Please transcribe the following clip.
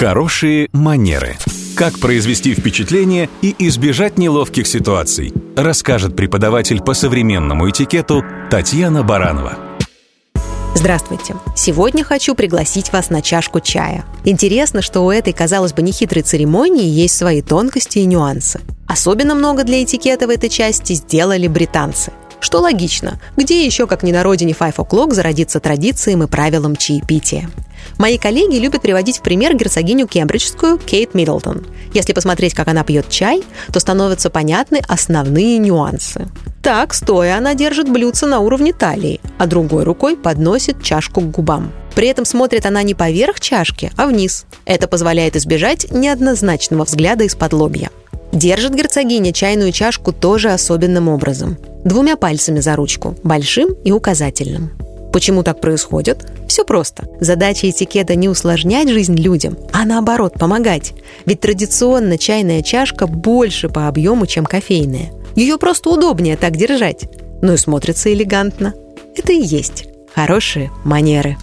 Хорошие манеры. Как произвести впечатление и избежать неловких ситуаций, расскажет преподаватель по современному этикету Татьяна Баранова. Здравствуйте! Сегодня хочу пригласить вас на чашку чая. Интересно, что у этой, казалось бы, нехитрой церемонии есть свои тонкости и нюансы. Особенно много для этикета в этой части сделали британцы. Что логично, где еще, как не на родине Five O'Clock, зародится традициям и правилам чаепития. Мои коллеги любят приводить в пример герцогиню кембриджскую Кейт Миддлтон. Если посмотреть, как она пьет чай, то становятся понятны основные нюансы. Так, стоя, она держит блюдце на уровне талии, а другой рукой подносит чашку к губам. При этом смотрит она не поверх чашки, а вниз. Это позволяет избежать неоднозначного взгляда из-под лобья. Держит герцогиня чайную чашку тоже особенным образом. Двумя пальцами за ручку, большим и указательным. Почему так происходит? Все просто. Задача этикета не усложнять жизнь людям, а наоборот помогать. Ведь традиционно чайная чашка больше по объему, чем кофейная. Ее просто удобнее так держать. Ну и смотрится элегантно. Это и есть хорошие манеры.